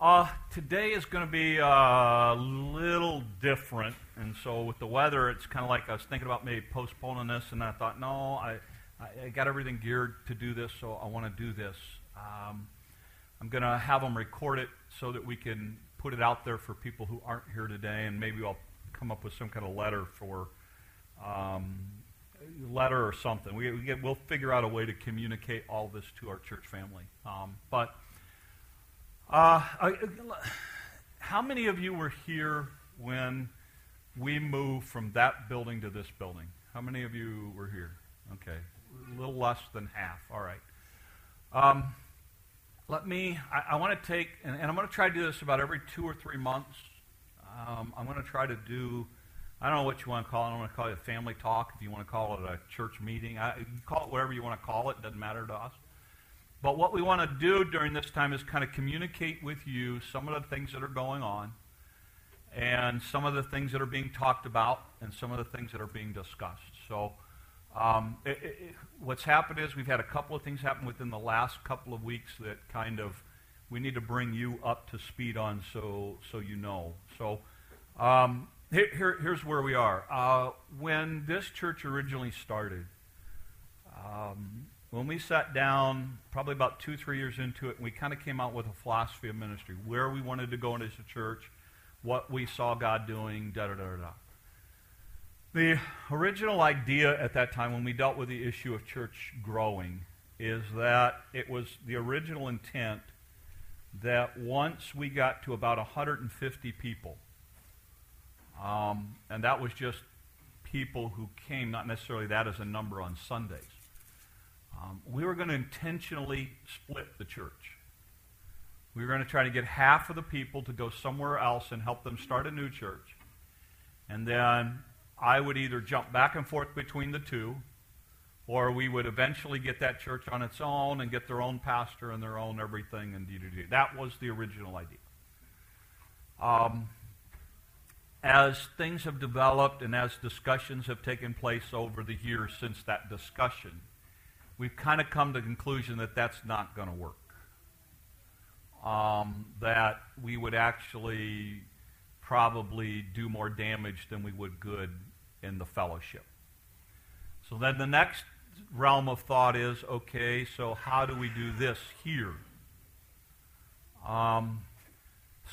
Uh, today is going to be a little different, and so with the weather, it's kind of like I was thinking about maybe postponing this, and I thought, no, I, I got everything geared to do this, so I want to do this. Um, I'm going to have them record it so that we can put it out there for people who aren't here today, and maybe I'll come up with some kind of letter for um, letter or something. We, we get, we'll figure out a way to communicate all this to our church family. Um, but uh, I, how many of you were here when we moved from that building to this building? How many of you were here? Okay, a little less than half. All right. Um, let me, I, I want to take, and, and, I'm going to try to do this about every two or three months. Um, I'm going to try to do, I don't know what you want to call it. I don't want to call it a family talk. If you want to call it a church meeting, I, call it whatever you want to call it. It doesn't matter to us. But what we want to do during this time is kind of communicate with you some of the things that are going on and some of the things that are being talked about and some of the things that are being discussed. So, um, it, it, what's happened is we've had a couple of things happen within the last couple of weeks that kind of we need to bring you up to speed on so, so you know. So, um, here, here, here's where we are. Uh, when this church originally started, um, when we sat down, probably about two, three years into it, and we kind of came out with a philosophy of ministry, where we wanted to go into the church, what we saw God doing, da da da da. The original idea at that time, when we dealt with the issue of church growing, is that it was the original intent that once we got to about 150 people, um, and that was just people who came, not necessarily that as a number on Sundays um, we were going to intentionally split the church. We were going to try to get half of the people to go somewhere else and help them start a new church. And then I would either jump back and forth between the two, or we would eventually get that church on its own and get their own pastor and their own everything and do. That was the original idea. Um, as things have developed and as discussions have taken place over the years since that discussion, we've kind of come to the conclusion that that's not going to work. Um, that we would actually probably do more damage than we would good in the fellowship. So then the next realm of thought is okay, so how do we do this here? Um,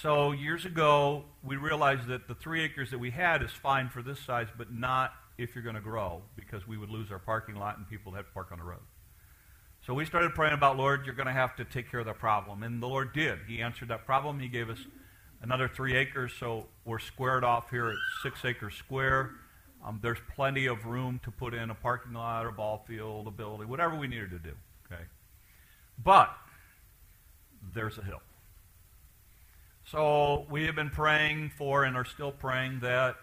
so years ago, we realized that the three acres that we had is fine for this size, but not if you're going to grow, because we would lose our parking lot and people have to park on the road. So we started praying about, Lord, you're going to have to take care of the problem. And the Lord did. He answered that problem. He gave us another three acres, so we're squared off here at six acres square. Um, there's plenty of room to put in a parking lot, a ball field, a building, whatever we needed to do. Okay, but there's a hill. So we have been praying for and are still praying that,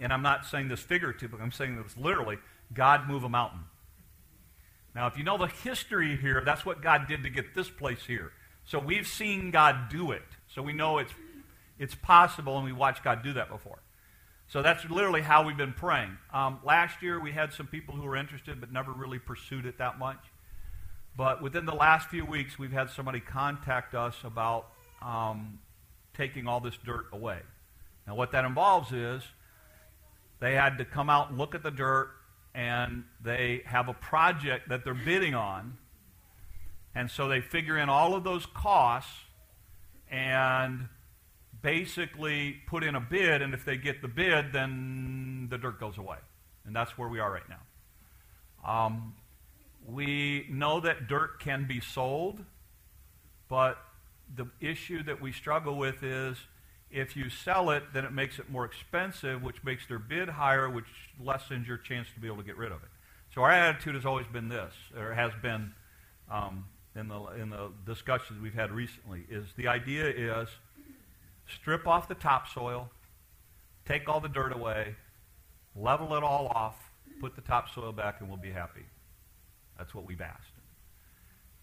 and I'm not saying this figuratively, I'm saying this literally, God move a mountain. Now, if you know the history here, that's what God did to get this place here. So we've seen God do it. So we know it's, it's possible, and we watched God do that before. So that's literally how we've been praying. Um, last year, we had some people who were interested but never really pursued it that much. But within the last few weeks, we've had somebody contact us about um, taking all this dirt away. Now, what that involves is they had to come out and look at the dirt and they have a project that they're bidding on. And so they figure in all of those costs and basically put in a bid. And if they get the bid, then the dirt goes away. And that's where we are right now. Um, we know that dirt can be sold, but the issue that we struggle with is if you sell it, then it makes it more expensive, which makes their bid higher, which lessens your chance to be able to get rid of it. So our attitude has always been this, or has been um, in the in the discussions we've had recently, is the idea is strip off the topsoil, take all the dirt away, level it all off, put the topsoil back, and we'll be happy. That's what we've asked.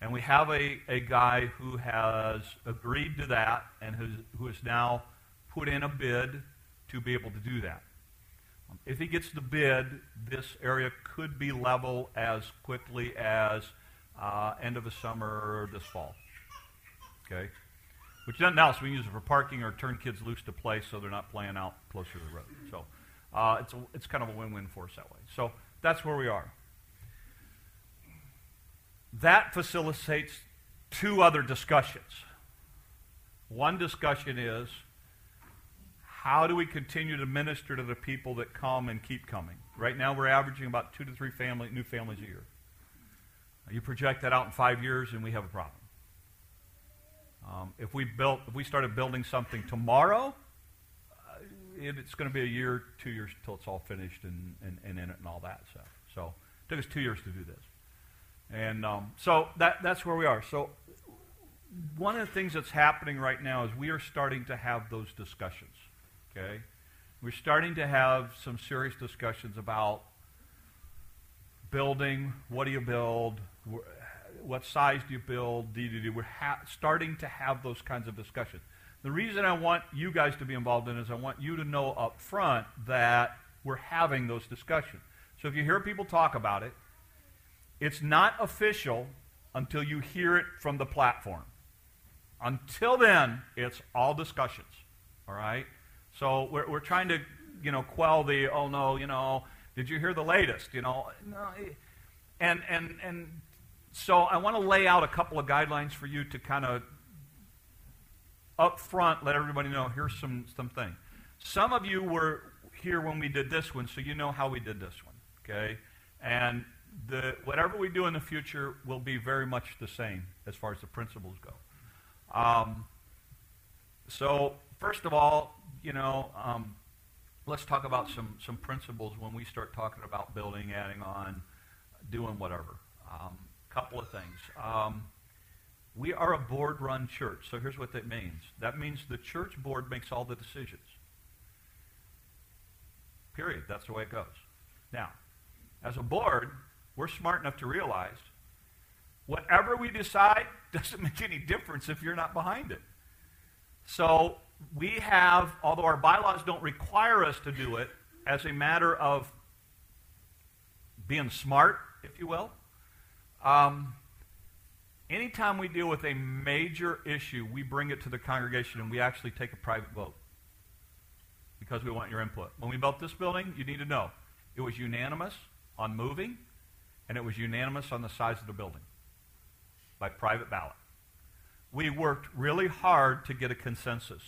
And we have a, a guy who has agreed to that and who's, who is now put in a bid to be able to do that. If he gets the bid, this area could be level as quickly as uh, end of the summer or this fall. Okay? which nothing else. We use it for parking or turn kids loose to play so they're not playing out closer to the road. So uh, it's, a, it's kind of a win-win for us that way. So that's where we are. That facilitates two other discussions. One discussion is how do we continue to minister to the people that come and keep coming? Right now, we're averaging about two to three family, new families a year. You project that out in five years, and we have a problem. Um, if we built, if we started building something tomorrow, uh, it, it's going to be a year, two years until it's all finished and, and, and in it and all that stuff. So it took us two years to do this, and um, so that that's where we are. So one of the things that's happening right now is we are starting to have those discussions. Okay, we're starting to have some serious discussions about building. What do you build? What size do you build? Do? We're starting to have those kinds of discussions. The reason I want you guys to be involved in is I want you to know up front that we're having those discussions. So if you hear people talk about it, it's not official until you hear it from the platform. Until then, it's all discussions. All right? So we're, we're trying to, you know, quell the, oh no, you know, did you hear the latest? You know, no, and, and, and so I want to lay out a couple of guidelines for you to kind of up front let everybody know here's some, some things. Some of you were here when we did this one, so you know how we did this one, okay? And the, whatever we do in the future will be very much the same as far as the principles go. Um, so, first of all, you know, um, let's talk about some, some principles when we start talking about building, adding on, doing whatever. A um, couple of things. Um, we are a board run church, so here's what that means that means the church board makes all the decisions. Period. That's the way it goes. Now, as a board, we're smart enough to realize whatever we decide doesn't make any difference if you're not behind it. So we have, although our bylaws don't require us to do it, as a matter of being smart, if you will, um, anytime we deal with a major issue, we bring it to the congregation and we actually take a private vote because we want your input. When we built this building, you need to know it was unanimous on moving and it was unanimous on the size of the building by private ballot. We worked really hard to get a consensus.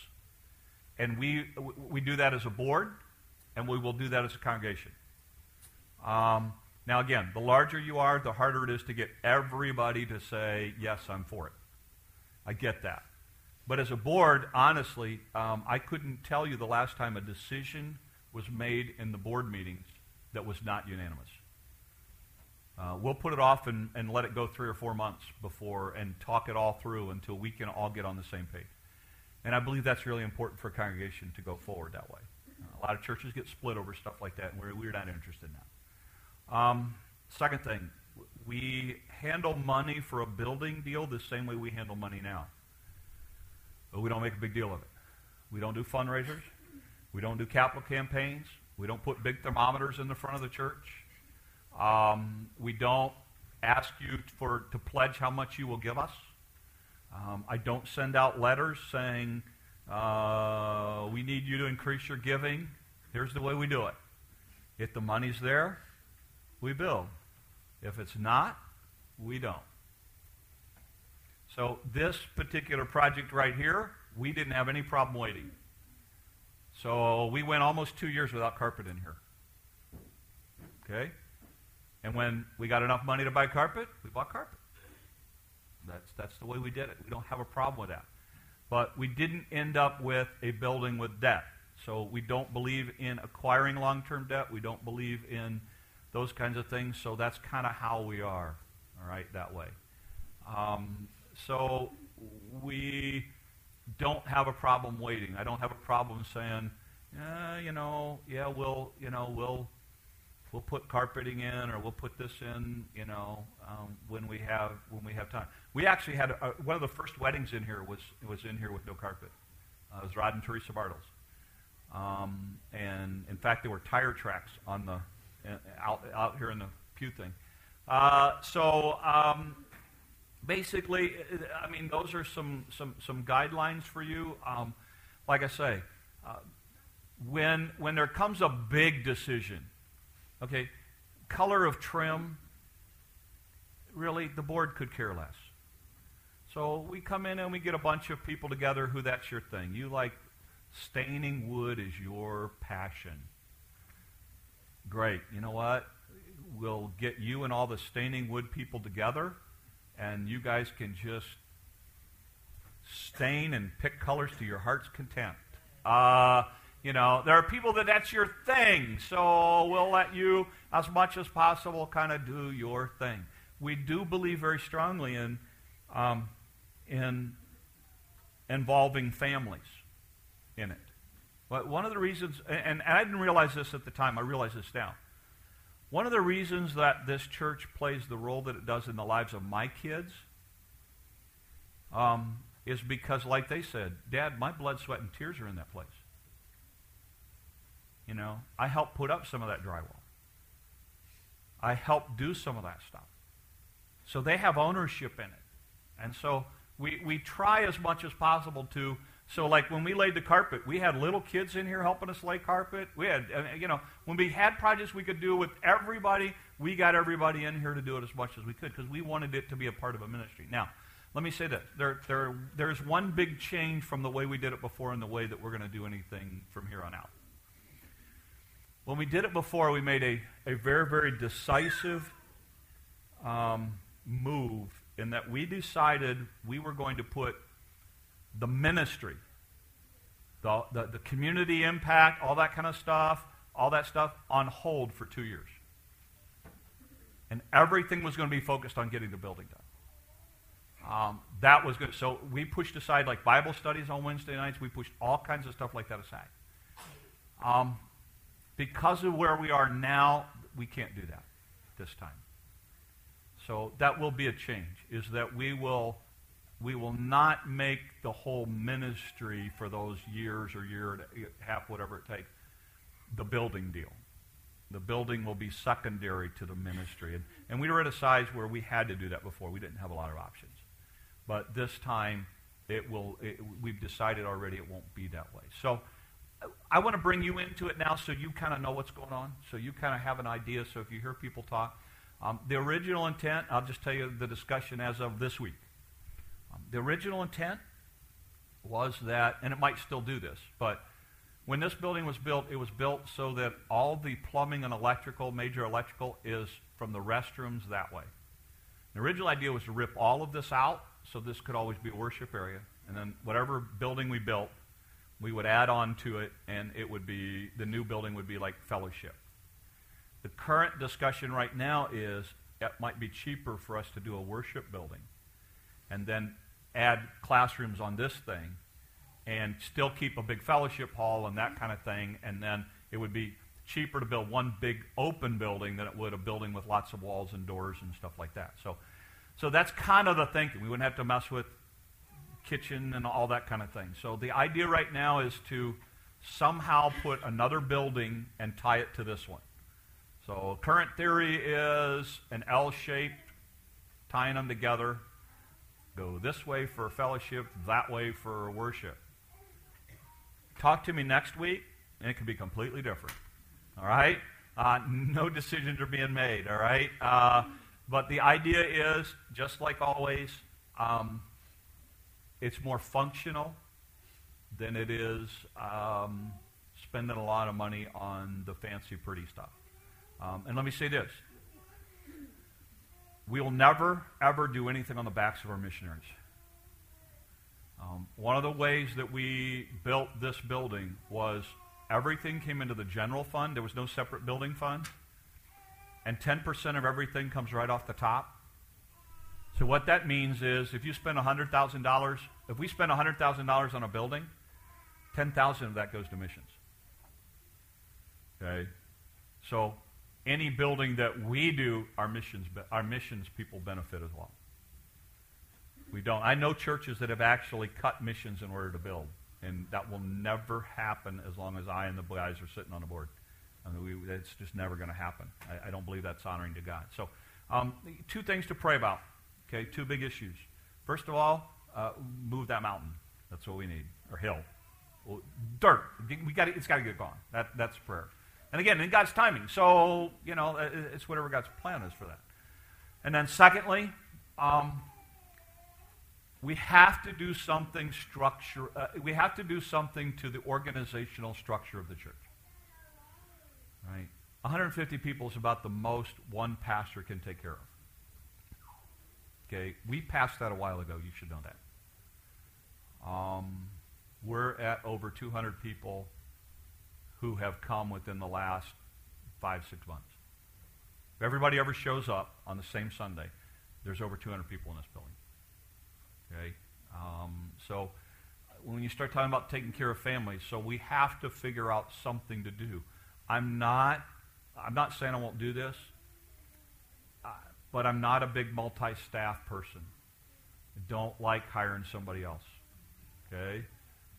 And we, we do that as a board, and we will do that as a congregation. Um, now, again, the larger you are, the harder it is to get everybody to say, yes, I'm for it. I get that. But as a board, honestly, um, I couldn't tell you the last time a decision was made in the board meetings that was not unanimous. Uh, we'll put it off and, and let it go three or four months before and talk it all through until we can all get on the same page. And I believe that's really important for a congregation to go forward that way. A lot of churches get split over stuff like that, and we're, we're not interested in that. Um, second thing, we handle money for a building deal the same way we handle money now. But we don't make a big deal of it. We don't do fundraisers. We don't do capital campaigns. We don't put big thermometers in the front of the church. Um, we don't ask you for, to pledge how much you will give us. Um, I don't send out letters saying, uh, we need you to increase your giving. Here's the way we do it. If the money's there, we build. If it's not, we don't. So this particular project right here, we didn't have any problem waiting. So we went almost two years without carpet in here. Okay? And when we got enough money to buy carpet, we bought carpet. That's, that's the way we did it. We don't have a problem with that. But we didn't end up with a building with debt. So we don't believe in acquiring long term debt. We don't believe in those kinds of things. So that's kind of how we are, all right, that way. Um, so we don't have a problem waiting. I don't have a problem saying, eh, you know, yeah, we'll, you know, we'll we'll put carpeting in or we'll put this in, you know, um, when we have when we have time. We actually had a, one of the first weddings in here was was in here with no carpet. Uh, it was Rod and Teresa Bartles, um, and in fact there were tire tracks on the uh, out out here in the pew thing. Uh, so um, basically, I mean, those are some, some, some guidelines for you. Um, like I say, uh, when, when there comes a big decision, okay, color of trim, really, the board could care less. So we come in and we get a bunch of people together who that's your thing. You like staining wood is your passion. Great. You know what? We'll get you and all the staining wood people together, and you guys can just stain and pick colors to your heart's content. Uh, you know, there are people that that's your thing, so we'll let you, as much as possible, kind of do your thing. We do believe very strongly in, um, in involving families in it. But one of the reasons, and, and I didn't realize this at the time, I realize this now. One of the reasons that this church plays the role that it does in the lives of my kids um, is because, like they said, Dad, my blood, sweat, and tears are in that place. You know, I helped put up some of that drywall. I helped do some of that stuff. So they have ownership in it. And so we, we try as much as possible to. So, like when we laid the carpet, we had little kids in here helping us lay carpet. We had, uh, you know, when we had projects we could do with everybody, we got everybody in here to do it as much as we could because we wanted it to be a part of a ministry. Now, let me say this. There, there, there's one big change from the way we did it before and the way that we're going to do anything from here on out. When we did it before, we made a, a very, very decisive um, move in that we decided we were going to put the ministry, the, the, the community impact, all that kind of stuff, all that stuff on hold for two years. And everything was going to be focused on getting the building done. Um, that was good. So we pushed aside like Bible studies on Wednesday nights. We pushed all kinds of stuff like that aside. Um, because of where we are now, we can't do that this time. So that will be a change. Is that we will we will not make the whole ministry for those years or year and a half, whatever it takes, the building deal. The building will be secondary to the ministry. And, and we were at a size where we had to do that before. We didn't have a lot of options. But this time, it will, it, we've decided already it won't be that way. So I want to bring you into it now so you kind of know what's going on, so you kind of have an idea. So if you hear people talk, um, the original intent, I'll just tell you the discussion as of this week. Um, the original intent was that, and it might still do this, but when this building was built, it was built so that all the plumbing and electrical, major electrical, is from the restrooms that way. The original idea was to rip all of this out so this could always be a worship area. And then whatever building we built, we would add on to it, and it would be the new building would be like fellowship. The current discussion right now is it might be cheaper for us to do a worship building and then add classrooms on this thing and still keep a big fellowship hall and that kind of thing. And then it would be cheaper to build one big open building than it would a building with lots of walls and doors and stuff like that. So so that's kind of the thinking. We wouldn't have to mess with kitchen and all that kind of thing. So the idea right now is to somehow put another building and tie it to this one. So current theory is an L shaped, tying them together. Go this way for fellowship, that way for worship. Talk to me next week, and it could be completely different. All right? Uh, no decisions are being made. All right? Uh, but the idea is, just like always, um, it's more functional than it is um, spending a lot of money on the fancy, pretty stuff. Um, and let me say this we will never, ever do anything on the backs of our missionaries. Um, one of the ways that we built this building was everything came into the general fund. There was no separate building fund and 10% of everything comes right off the top. So what that means is if you spend $100,000, if we spend $100,000 on a building, 10,000 of that goes to missions. Okay? So any building that we do, our missions, our missions people benefit as well. We don't. I know churches that have actually cut missions in order to build, and that will never happen as long as I and the guys are sitting on the board. I mean, we, it's just never going to happen. I, I, don't believe that's honoring to God. So, um, two things to pray about. Okay, two big issues. First of all, uh, move that mountain. That's what we need, or hill. Well, dirt. We got it's got to get gone. That, that's prayer. And again, in God's timing. So, you know, it's whatever God's plan is for that. And then secondly, um, we have to do something structure. Uh, we have to do something to the organizational structure of the church. Right? 150 people is about the most one pastor can take care of. Okay, we passed that a while ago. You should know that. Um, we're at over 200 people who have come within the last five, six months. If everybody ever shows up on the same Sunday, there's over 200 people in this building. Okay? Um, so when you start talking about taking care of families, so we have to figure out something to do. I'm not, I'm not saying I won't do this, but I'm not a big multi-staff person. I don't like hiring somebody else. Okay?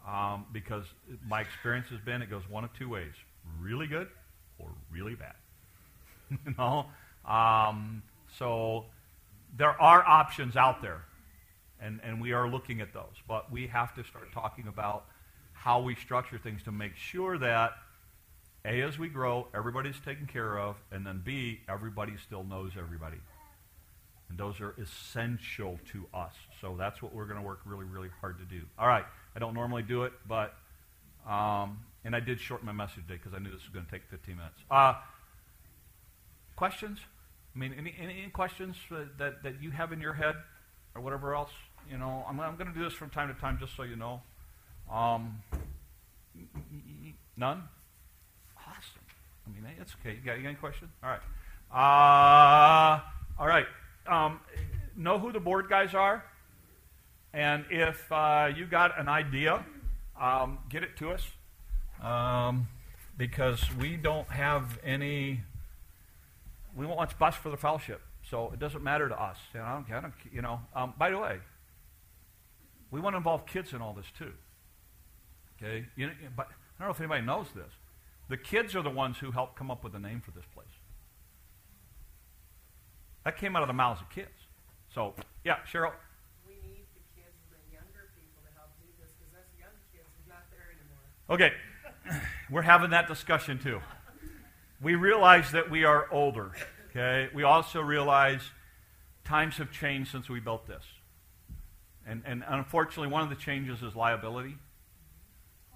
Um, because my experience has been it goes one of two ways really good or really bad. you know? Um, so there are options out there, and, and we are looking at those. But we have to start talking about how we structure things to make sure that, A, as we grow, everybody's taken care of, and then B, everybody still knows everybody. And those are essential to us. So that's what we're going to work really, really hard to do. All right. I don't normally do it, but, um, and I did shorten my message today because I knew this was going to take 15 minutes. Uh, questions? I mean, any, any, questions that, that you have in your head or whatever else? You know, I'm, I'm going to do this from time to time just so you know. Um, none? Awesome. I mean, it's okay. You got, you got any questions? All right. Uh, know who the board guys are? And if uh, you got an idea, um, get it to us. Um, because we don't have any we won't what's best for the fellowship. So it doesn't matter to us. You know, I don't, I don't, you know. Um, by the way, we want to involve kids in all this too. Okay, you know, but I don't know if anybody knows this. The kids are the ones who helped come up with the name for this place. That came out of the mouths of kids. So, yeah, Cheryl. We need the kids and the younger people to help do this because us young kids are not there anymore. Okay, we're having that discussion too we realize that we are older. Okay? We also realize times have changed since we built this. And, and unfortunately, one of the changes is liability.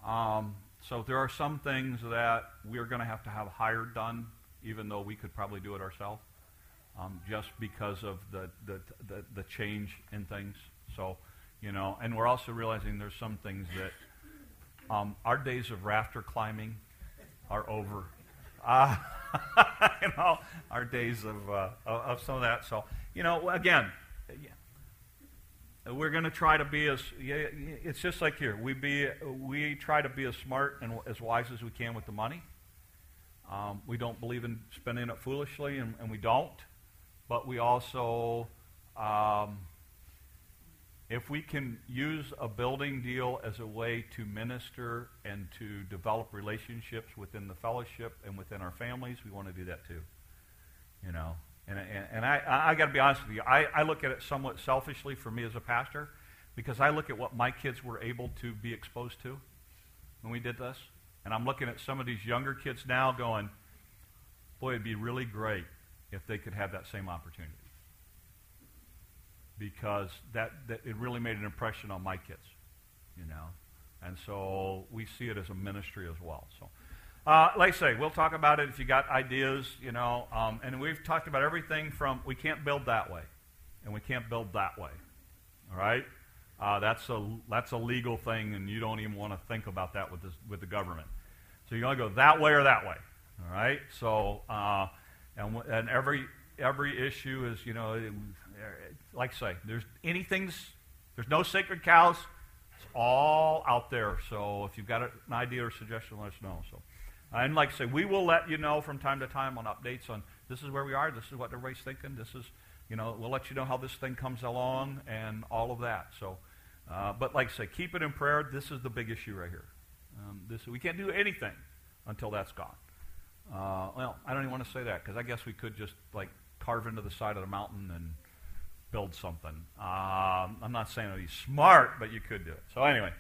Um, so there are some things that we're going to have to have hired done, even though we could probably do it ourselves, um, just because of the, the, the, the, change in things. So, you know, and we're also realizing there's some things that um, our days of rafter climbing are over. Uh, you know, our days of, uh, of some of that. So, you know, again, we're going to try to be as it's just like here we be we try to be as smart and as wise as we can with the money um, we don't believe in spending it foolishly and, and we don't but we also um, if we can use a building deal as a way to minister and to develop relationships within the fellowship and within our families, we want to do that too. You know, and, and, and I, I got to be honest with you, I, I look at it somewhat selfishly for me as a pastor because I look at what my kids were able to be exposed to when we did this. And I'm looking at some of these younger kids now going, boy, it'd be really great if they could have that same opportunity because that, that it really made an impression on my kids, you know. And so we see it as a ministry as well. So, uh, like I say, we'll talk about it if you got ideas, you know. Um, and we've talked about everything from we can't build that way, and we can't build that way. All right, uh, that's a that's a legal thing, and you don't even want to think about that with this, with the government. So you're going to go that way or that way. All right. So uh, and and every every issue is you know like I say, there's anything's, there's no sacred cows. It's all out there. So if you've got an idea or suggestion, let us know. So, and like I say, we will let you know from time to time on updates on this is where we are, this is what everybody's thinking, this is, you know, we'll let you know how this thing comes along and all of that. So, uh, but like I say, keep it in prayer. This is the big issue right here. Um, this we can't do anything until that's gone. Uh, well, I don't even want to say that because I guess we could just like carve into the side of the mountain and build something. Um, I'm not saying that he's smart, but you could do it. So anyway,